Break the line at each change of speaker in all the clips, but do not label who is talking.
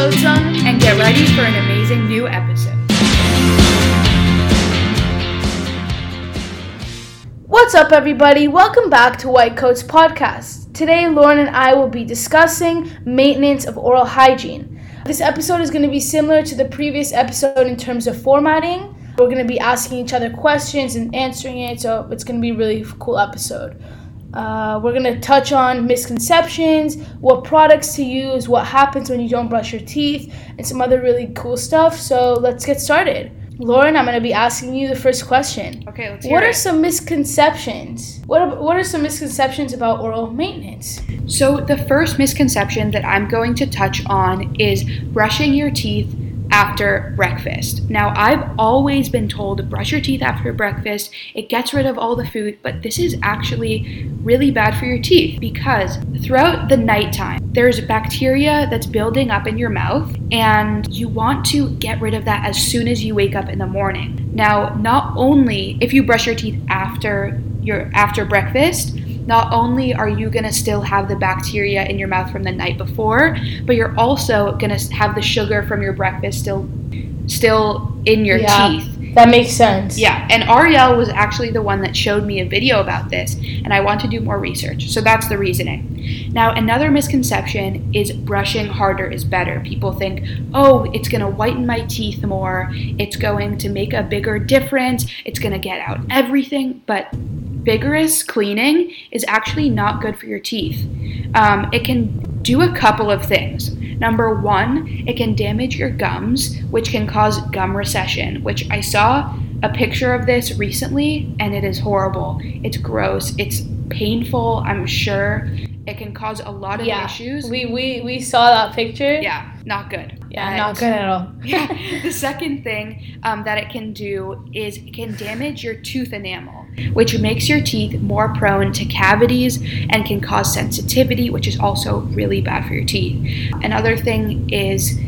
on
and get ready for an amazing new episode.
What's up, everybody? Welcome back to White Coats Podcast. Today, Lauren and I will be discussing maintenance of oral hygiene. This episode is going to be similar to the previous episode in terms of formatting. We're going to be asking each other questions and answering it, so it's going to be a really cool episode. Uh, we're going to touch on misconceptions, what products to use, what happens when you don't brush your teeth, and some other really cool stuff. So let's get started. Lauren, I'm going to be asking you the first question.
Okay, let's hear
What are some misconceptions? What are, what are some misconceptions about oral maintenance?
So, the first misconception that I'm going to touch on is brushing your teeth after breakfast. Now, I've always been told to brush your teeth after breakfast. It gets rid of all the food, but this is actually really bad for your teeth because throughout the nighttime, there's bacteria that's building up in your mouth, and you want to get rid of that as soon as you wake up in the morning. Now, not only if you brush your teeth after your after breakfast, not only are you going to still have the bacteria in your mouth from the night before, but you're also going to have the sugar from your breakfast still still in your
Yeah.
teeth.
That makes sense.
Yeah, and Ariel was actually the one that showed me a video about this, and I want to do more research. So that's the reasoning. Now, another misconception is brushing harder is better. People think, oh, it's going to whiten my teeth more, it's going to make a bigger difference, it's going to get out everything, but vigorous cleaning is actually not good for your teeth. Um, it can do a couple of things. Number one, it can damage your gums, which can cause gum recession, which I saw a picture of this recently and it is horrible. It's gross. It's painful, I'm sure. It can cause a lot of
Yeah.
issues.
We, we, we saw that picture.
yeah, not good.
Yeah,
And-
not good at all.
yeah. The second thing um, that it can do is it can damage your tooth enamel, which makes your teeth more prone to cavities and can cause sensitivity, which is also really bad for your teeth. Another thing is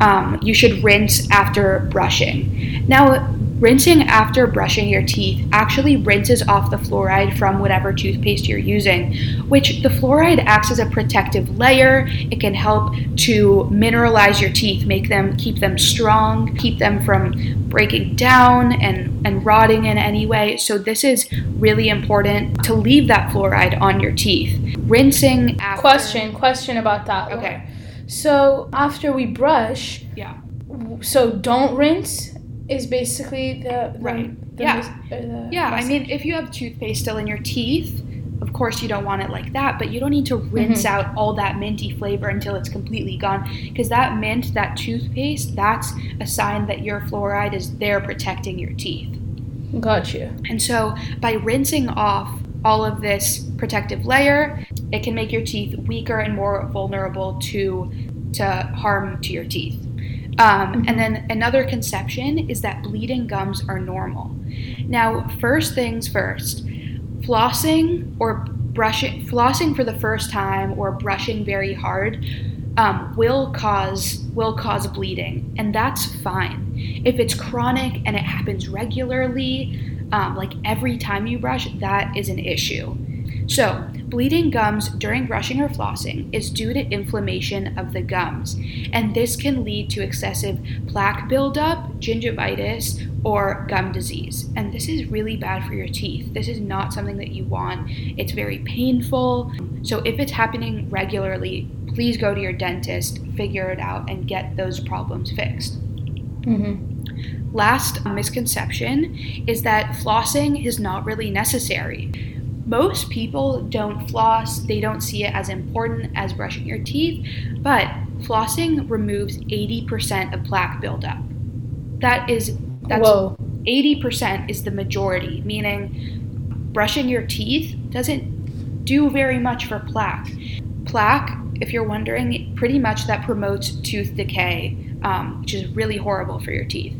um, you should rinse after brushing. Now, rinsing after brushing your teeth actually rinses off the fluoride from whatever toothpaste you're using, which the fluoride acts as a protective layer. It can help to mineralize your teeth, make them keep them strong, keep them from breaking down and, and rotting in any way. So this is really important to leave that fluoride on your teeth. Rinsing after
Question, question about that.
Okay.
So after we brush,
Yeah.
so don't rinse is basically the, the
Right.
the
Yeah.
uh,
Yeah, I mean, if you have toothpaste still in your teeth, of course you don't want it like that, but you don't need to rinse
Mhm.
out all that minty flavor until it's completely gone. Because that mint, that toothpaste, that's a sign that your fluoride is there protecting your teeth.
got you.
And so by rinsing off all of this protective layer, it can make your teeth weaker and more vulnerable to to harm to your teeth. Um, And then another conception is that bleeding gums are normal. Now, first things first, flossing or brushing, flossing for the first time or brushing very hard um, will cause will cause bleeding, and that's fine. If it's chronic and it happens regularly, um, like every time you brush, that is an issue. So, bleeding gums during brushing or flossing is due to inflammation of the gums, and this can lead to excessive plaque buildup, gingivitis, or gum disease. And this is really bad for your teeth. This is not something that you want. It's very painful. So, if it's happening regularly, please go to your dentist, figure it out, and get those problems fixed.
Mm-hmm.
Last misconception is that flossing is not really necessary. Most people don't floss, they don't see it as important as brushing your teeth, but flossing removes 80% of plaque buildup. That is that's
Whoa.
80% is the majority, meaning brushing your teeth doesn't do very much for plaque. Plaque, if you're wondering, pretty much that promotes tooth decay, um, which is really horrible for your teeth.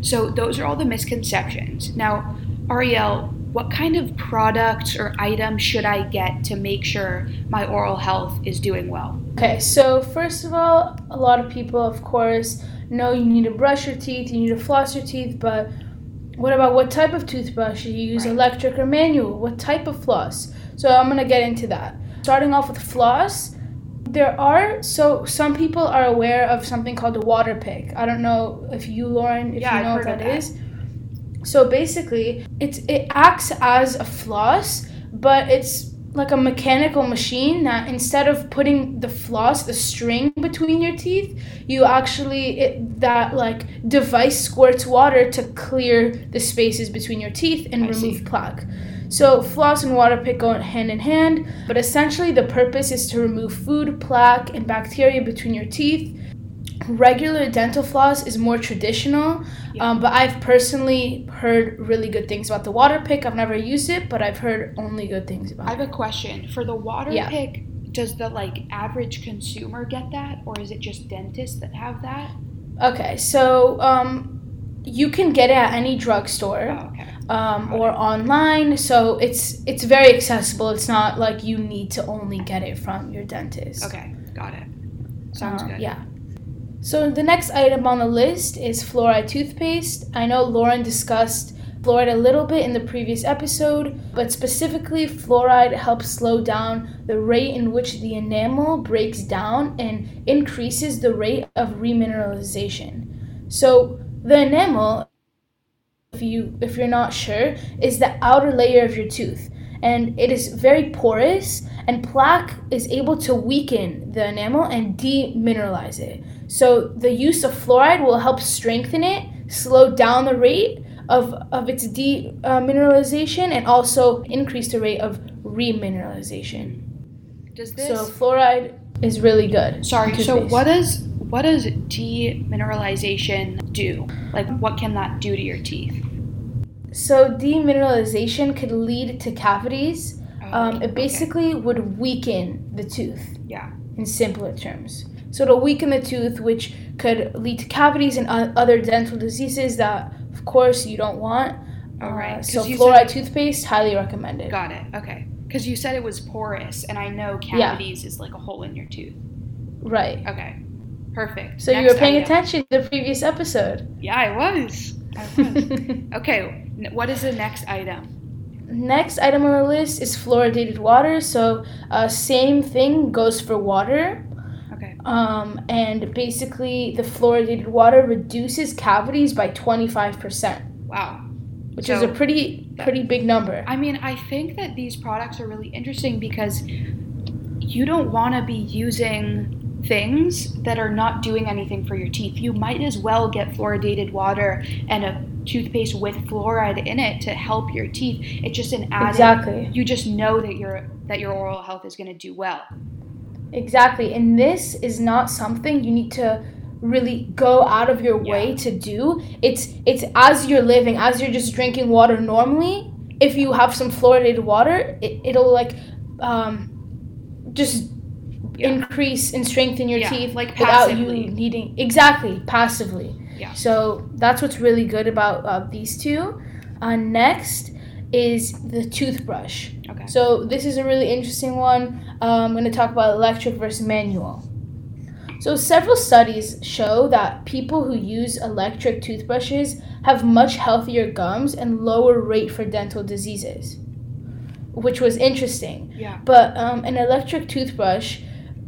So, those are all the misconceptions. Now, Ariel, what kind of products or items should I get to make sure my oral health is doing well?
Okay, so first of all, a lot of people, of course, know you need to brush your teeth, you need to floss your teeth, but what about what type of toothbrush? Do you use
Right.
electric or manual? What type of floss? So I'm gonna get into that. Starting off with floss, There are so some people are aware of something called a water pick. I don't know if you, Lauren, if
Yeah,
you
I've
know what that
that.
is. So basically, it's it acts as a floss, but it's like a mechanical machine that instead of putting the floss, the string between your teeth, you actually it, that like device squirts water to clear the spaces between your teeth and
I
remove
see.
plaque. So floss and water pick go hand in hand, but essentially the purpose is to remove food, plaque, and bacteria between your teeth. Regular dental floss is more traditional,
Yeah.
um, but I've personally heard really good things about the water pick. I've never used it, but I've heard only good things about it.
I have
it.
a question. For the water
Yeah.
pick, does the like average consumer get that or is it just dentists that have that?
Okay, so um, you can get it at any drugstore.
Oh, okay.
um, or online. So it's it's very accessible. It's not like you need to only get it from your dentist.
Okay, got it. Sounds
Um,
good.
Yeah. So the next item on the list is fluoride toothpaste. I know Lauren discussed fluoride a little bit in the previous episode, but specifically fluoride helps slow down the rate in which the enamel breaks down and increases the rate of remineralization. So the enamel if you if you're not sure is the outer layer of your tooth and it is very porous and plaque is able to weaken the enamel and demineralize it so the use of fluoride will help strengthen it slow down the rate of, of its demineralization and also increase the rate of remineralization
Does this
so fluoride is really good
Sorry, so
toothpaste.
what does what does demineralization do? Like what can that do to your teeth?
so demineralization could lead to cavities
Oh,
um, it basically would weaken the tooth
Yeah.
in simpler terms. So it'll weaken the tooth, which could lead to cavities and other dental diseases that, of course, you don't want.
All right,
Uh, so fluoride
said-
toothpaste, highly recommended.
Got it. Okay. Because you said it was porous, and I know
Yeah.
cavities is like a hole in your tooth.
Right.
Okay. Perfect.
So you were paying
item.
attention to the previous episode.
Yeah, I was. I was. okay. What is the next item?
Next item on the list is fluoridated water. So uh, same thing goes for water. Um, and basically, the fluoridated water reduces cavities by 25%,
Wow.
which is a pretty pretty big number.
I mean, I think that these products are really interesting because you don't want to be using things that are not doing anything for your teeth. You might as well get fluoridated water and a toothpaste with fluoride in it to help your teeth. It's just an added
Exactly.
you just know that your that your oral health is going to do well.
Exactly. And this is not something you need to really go out of your way to do. It's it's as you're living, as you're just drinking water normally, if you have some fluoridated water, it, it'll like um just
Yeah.
increase and strengthen your
Yeah,
teeth
like
without
passively.
you needing exactly passively.
Yeah.
So that's what's really good about uh, these two. Uh, next is the toothbrush.
Okay.
So this is a really interesting one. Uh, I'm going to talk about electric versus manual. So several studies show that people who use electric toothbrushes have much healthier gums and lower rate for dental diseases, which was interesting.
Yeah.
But um, an electric toothbrush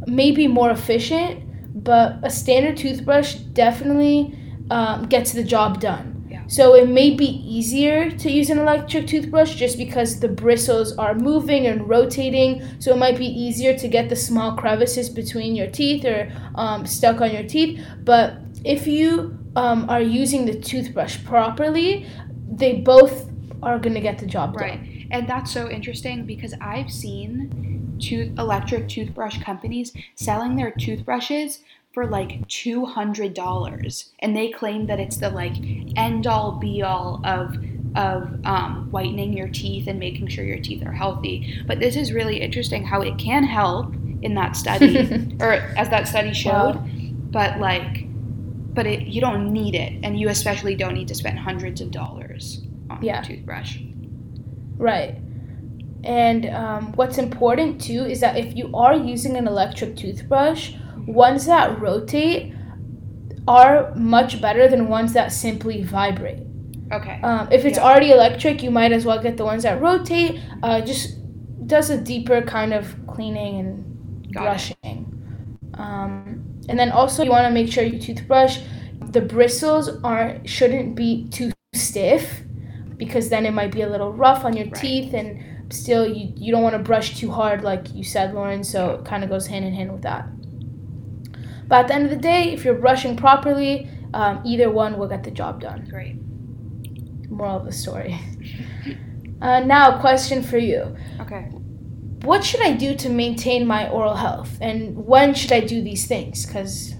may be more efficient, but a standard toothbrush definitely um, gets the job done. So it may be easier to use an electric toothbrush just because the bristles are moving and rotating. So it might be easier to get the small crevices between your teeth or um, stuck on your teeth. But if you um, are using the toothbrush properly, they both are going to get the job done.
Right. And that's so interesting because I've seen tooth electric toothbrush companies selling their toothbrushes for like $200 and they claim that it's the like end all be all of of um, whitening your teeth and making sure your teeth are healthy but this is really interesting how it can help in that study or as that study showed
Wow.
but like but it you don't need it and you especially don't need to spend hundreds of dollars on
Yeah.
a toothbrush
Right. And um, what's important too is that if you are using an electric toothbrush, ones that rotate are much better than ones that simply vibrate.
okay
Um, if it's
Yeah.
already electric, you might as well get the ones that rotate. Uh, just does a deeper kind of cleaning and
Got
brushing. Um, and then also you want to make sure your toothbrush, the bristles aren't shouldn't be too stiff, because then it might be a little rough on your
Right.
teeth, and still you you don't want to brush too hard, like you said, Lauren. So it kind of goes hand in hand with that. But at the end of the day, if you're brushing properly, um, either one will get the job done.
Great.
Moral of the story. Uh, now, a question for you.
Okay.
What should I do to maintain my oral health? And when should I do these things? Because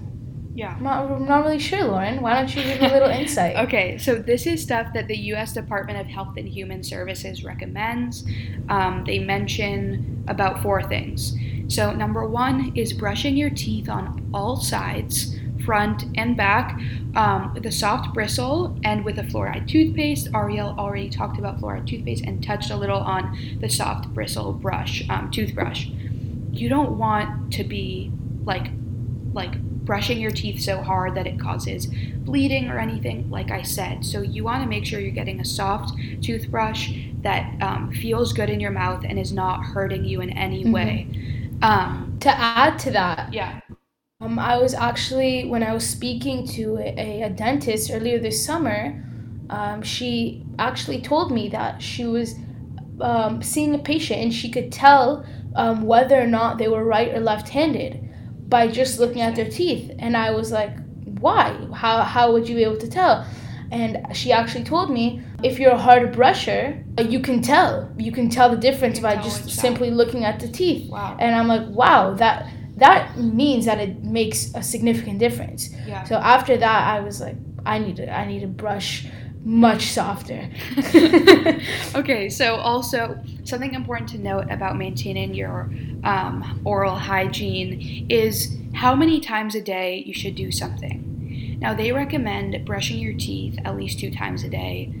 Yeah.
I'm not, I'm not really sure, Lauren. Why don't you give me a little insight?
Okay, so this is stuff that the U.S. Department of Health and Human Services recommends. Um, they mention about four things. So, number one is brushing your teeth on all sides, front and back, um, with a soft bristle and with a fluoride toothpaste. Ariel already talked about fluoride toothpaste and touched a little on the soft bristle brush, um, toothbrush. You don't want to be like, like brushing your teeth so hard that it causes bleeding or anything, like I said. So you want to make sure you're getting a soft toothbrush that um, feels good in your mouth and is not hurting you in any
Mhm.
way. Um,
To add to that,
yeah.
um, I was actually, when I was speaking to a, a dentist earlier this summer, um, she actually told me that she was um, seeing a patient and she could tell um, whether or not they were right or left handed by just looking at their teeth. And I was like, why? How, how would you be able to tell? And she actually told me if you're a hard brusher, uh, you can tell. You can tell the difference by just simply looking at the teeth.
Wow.
And I'm like, wow, that that means that it makes a significant difference.
Yeah.
So after that, I was like, I need to I need to brush much softer.
okay, so also something important to note about maintaining your um, oral hygiene is how many times a day you should do something. Now, they recommend brushing your teeth at least two times a day,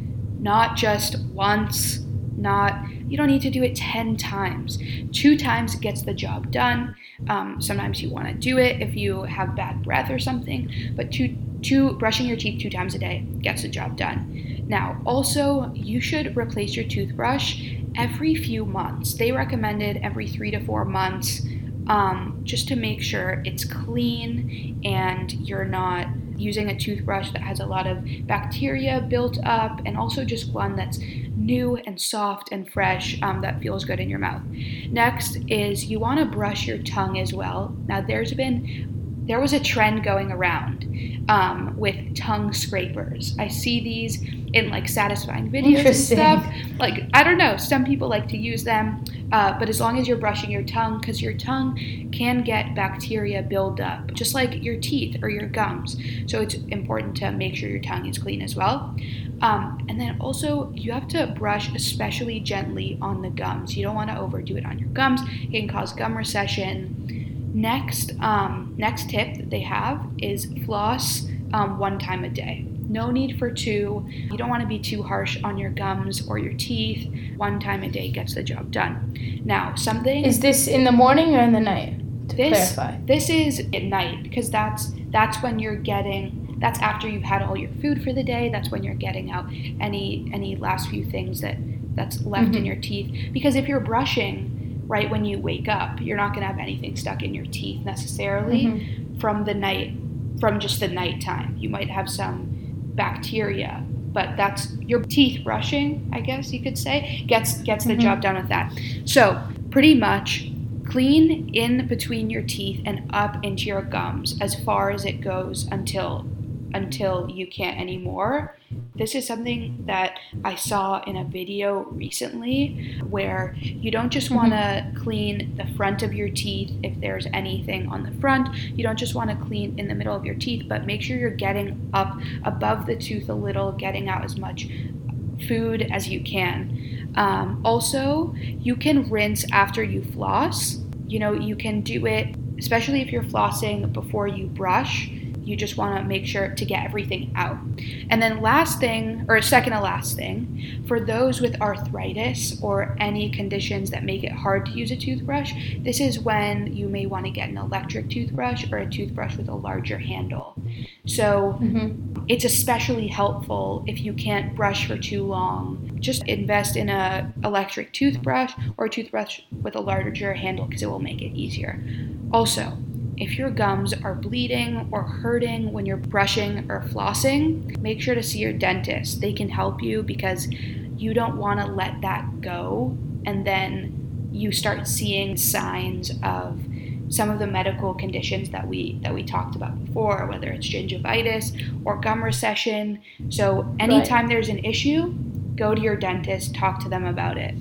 not just once, not, you don't need to do it 10 times. Two times gets the job done. Um, sometimes you want to do it if you have bad breath or something, but two, two, brushing your teeth two times a day gets the job done. Now, also, you should replace your toothbrush every few months. They recommended every three to four months um, just to make sure it's clean and you're not using a toothbrush that has a lot of bacteria built up and also just one that's new and soft and fresh um, that feels good in your mouth. Next is you want to brush your tongue as well. Now, there's been there was a trend going around um, with tongue scrapers. I see these in like satisfying videos and stuff. Like I don't know, some people like to use them, uh, but as long as you're brushing your tongue, because your tongue can get bacteria build up, just like your teeth or your gums. So it's important to make sure your tongue is clean as well. Um, and then also, you have to brush especially gently on the gums. You don't want to overdo it on your gums. It can cause gum recession. Next, um, next tip that they have is floss um, one time a day. No need for two. You don't want to be too harsh on your gums or your teeth. One time a day gets the job done. Now, something
Is this in the morning or in the night? To
this
clarify.
this is at night because that's that's when you're getting that's after you've had all your food for the day that's when you're getting out any any last few things that that's left in
Mhm.
your teeth because if you're brushing right when you wake up you're not going to have anything stuck in your teeth necessarily
Mhm.
from the night from just the nighttime you might have some bacteria but that's your teeth brushing i guess you could say gets gets the
Mhm.
job done with that so pretty much clean in between your teeth and up into your gums as far as it goes until until you can't anymore this is something that i saw in a video recently where you don't just want to clean the front of your teeth if there's anything on the front you don't just want to clean in the middle of your teeth but make sure you're getting up above the tooth a little getting out as much food as you can. Um, also, you can rinse after you floss. You know, you can do it, especially if you're flossing before you brush. You just want to make sure to get everything out. And then, last thing, or second to last thing, for those with arthritis or any conditions that make it hard to use a toothbrush, this is when you may want to get an electric toothbrush or a toothbrush with a larger handle. So,
Mhm.
it's especially helpful if you can't brush for too long. Just invest in a electric toothbrush or a toothbrush with a larger handle because it will make it easier. Also, if your gums are bleeding or hurting when you're brushing or flossing, make sure to see your dentist. They can help you because you don't want to let that go and then you start seeing signs of some of the medical conditions that we that we talked about before, whether it's gingivitis or gum recession. So anytime right. there's an issue, go to your dentist, talk to them about it.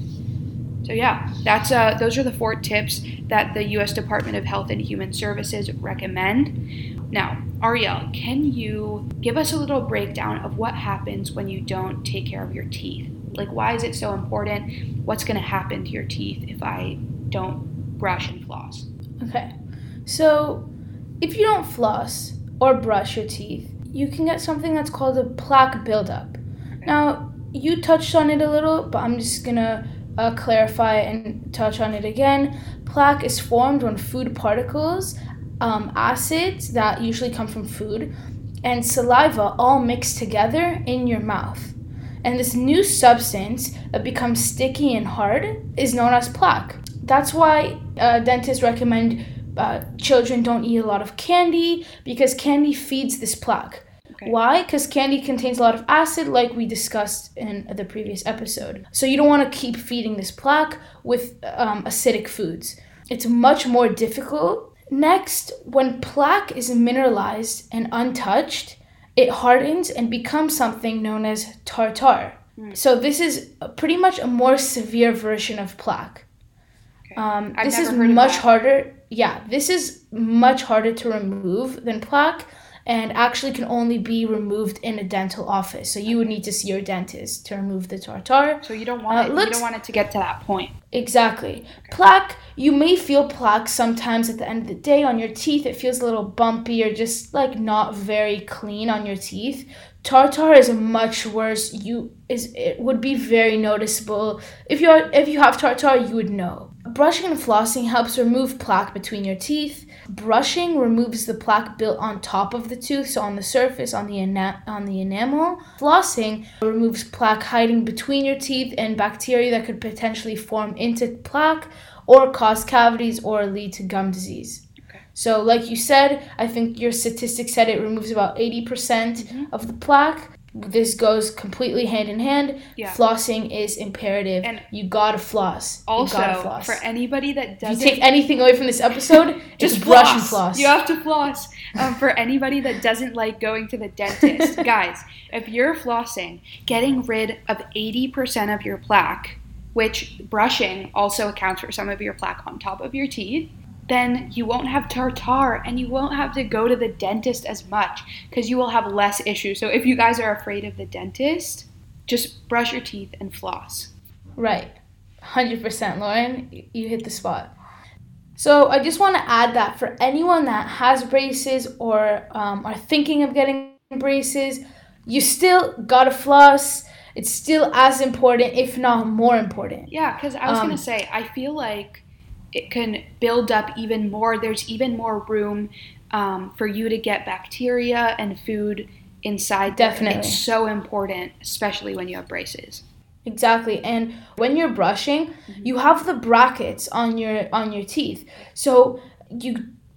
So yeah, that's uh, those are the four tips that the U.S. Department of Health and Human Services recommend. Now, Ariel, can you give us a little breakdown of what happens when you don't take care of your teeth? Like, why is it so important? What's going to happen to your teeth if I don't brush and floss?
Okay, so if you don't floss or brush your teeth, you can get something that's called a plaque buildup. Okay. Now, you touched on it a little, but I'm just gonna uh, clarify and touch on it again. Plaque is formed when food particles, um, acids that usually come from food, and saliva all mix together in your mouth. And this new substance that becomes sticky and hard is known as plaque. That's why uh, dentists recommend uh, children don't eat a lot of candy because candy feeds this plaque. Okay. Why? Because candy contains a lot of acid, like we discussed in the previous episode. So you don't want to keep feeding this plaque with um, acidic foods. It's much more difficult. Next, when plaque is mineralized and untouched, it hardens and becomes something known as tartar. Mm. So this is pretty much a more severe version of plaque. Okay. Um, this is much harder. Yeah, this is much harder to remove than plaque and actually can only be removed in a dental office. So you would need to see your dentist to remove the tartar.
So you don't want uh, it, you don't want it to get to that point.
Exactly. Okay. Plaque, you may feel plaque sometimes at the end of the day on your teeth. It feels a little bumpy or just like not very clean on your teeth. Tartar is much worse. You is it would be very noticeable. If you are, if you have tartar, you would know. Brushing and flossing helps remove plaque between your teeth. Brushing removes the plaque built on top of the tooth, so on the surface, on the ena- on the enamel. Flossing removes plaque hiding between your teeth and bacteria that could potentially form into plaque or cause cavities or lead to gum disease. So, like you said, I think your statistics said it removes about 80% mm hmm of the plaque this goes completely hand in hand. Yeah. Flossing is imperative. And you gotta floss.
Also,
gotta
floss. for anybody that doesn't,
if you take anything away from this episode, just brush and floss.
You have to floss. Um, for anybody that doesn't like going to the dentist, guys, if you're flossing, getting rid of eighty percent of your plaque, which brushing also accounts for some of your plaque on top of your teeth then you won't have tartar and you won't have to go to the dentist as much because you will have less issues. So if you guys are afraid of the dentist, just brush your teeth and floss.
Right. 100% Lauren, you hit the spot. So I just want to add that for anyone that has braces or um, are thinking of getting braces, you still gotta floss. It's still as important, if not more important.
Yeah, because I was um, gonna say, I feel like it can build up even more. There's even more room um, for you to get bacteria and food inside.
Definitely.
It's so important, especially when you have braces.
Exactly. And when you're brushing, mm-hmm. you have the brackets on your on your teeth. So you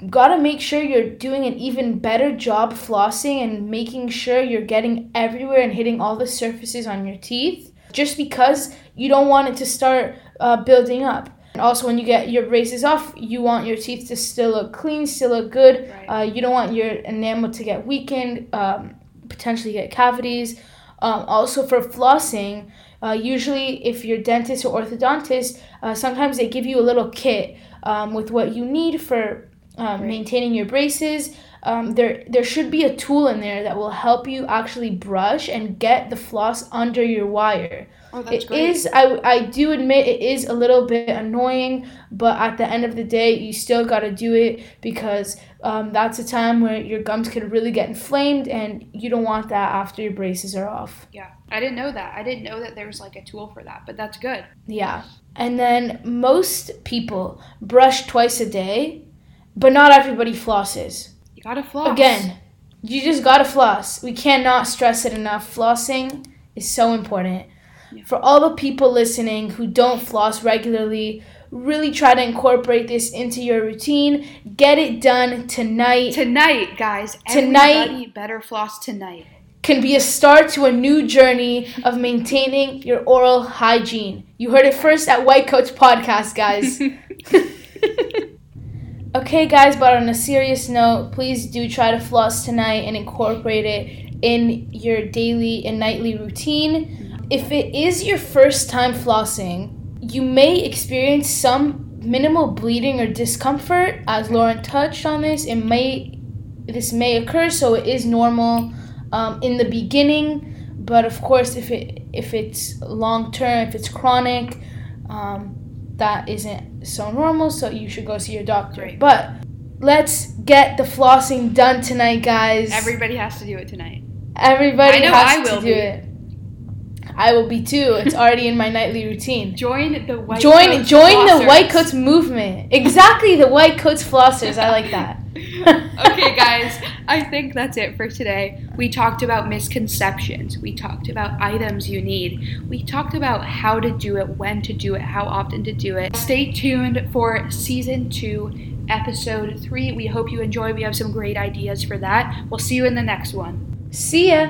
got to make sure you're doing an even better job flossing and making sure you're getting everywhere and hitting all the surfaces on your teeth just because you don't want it to start uh, building up. And also, when you get your braces off, you want your teeth to still look clean, still look good. Right. Uh, you don't want your enamel to get weakened, um, potentially get cavities. Um, also, for flossing, uh, usually if you're dentist or orthodontist, uh, sometimes they give you a little kit um, with what you need for um, right. maintaining your braces. Um, there, there should be a tool in there that will help you actually brush and get the floss under your wire.
Oh, that's
it
great.
is I, I do admit it is a little bit annoying but at the end of the day you still got to do it because um, that's a time where your gums can really get inflamed and you don't want that after your braces are off.
Yeah i didn't know that. I didn't know that there was like a tool for that but that's good.
Yeah. And then most people brush twice a day but not everybody flosses
you gotta floss
again you just gotta floss we cannot stress it enough flossing is so important for all the people listening who don't floss regularly, really try to incorporate this into your routine. Get it done tonight.
Tonight, guys.
Tonight-
Everybody better floss tonight.
Can be a start to a new journey of maintaining your oral hygiene. You heard it first at White Coats Podcast, guys. okay, guys, but on a serious note, please do try to floss tonight and incorporate it in your daily and nightly routine. If it is your first time flossing, you may experience some minimal bleeding or discomfort. As Lauren touched on this, it may this may occur, so it is normal um, in the beginning. But of course, if it if it's long term, if it's chronic, um, that isn't so normal. So you should go see your doctor.
Right.
But let's get the flossing done tonight, guys.
Everybody has to do it tonight.
Everybody
I know
has
I will
to do
be.
it. I will be too. It's already in my nightly routine.
Join the white
join
Coats
join the white coats movement. Exactly, the white coats flossers. I like that.
okay, guys, I think that's it for today. We talked about misconceptions. We talked about items you need. We talked about how to do it, when to do it, how often to do it. Stay tuned for season two, episode three. We hope you enjoy. We have some great ideas for that. We'll see you in the next one.
See ya.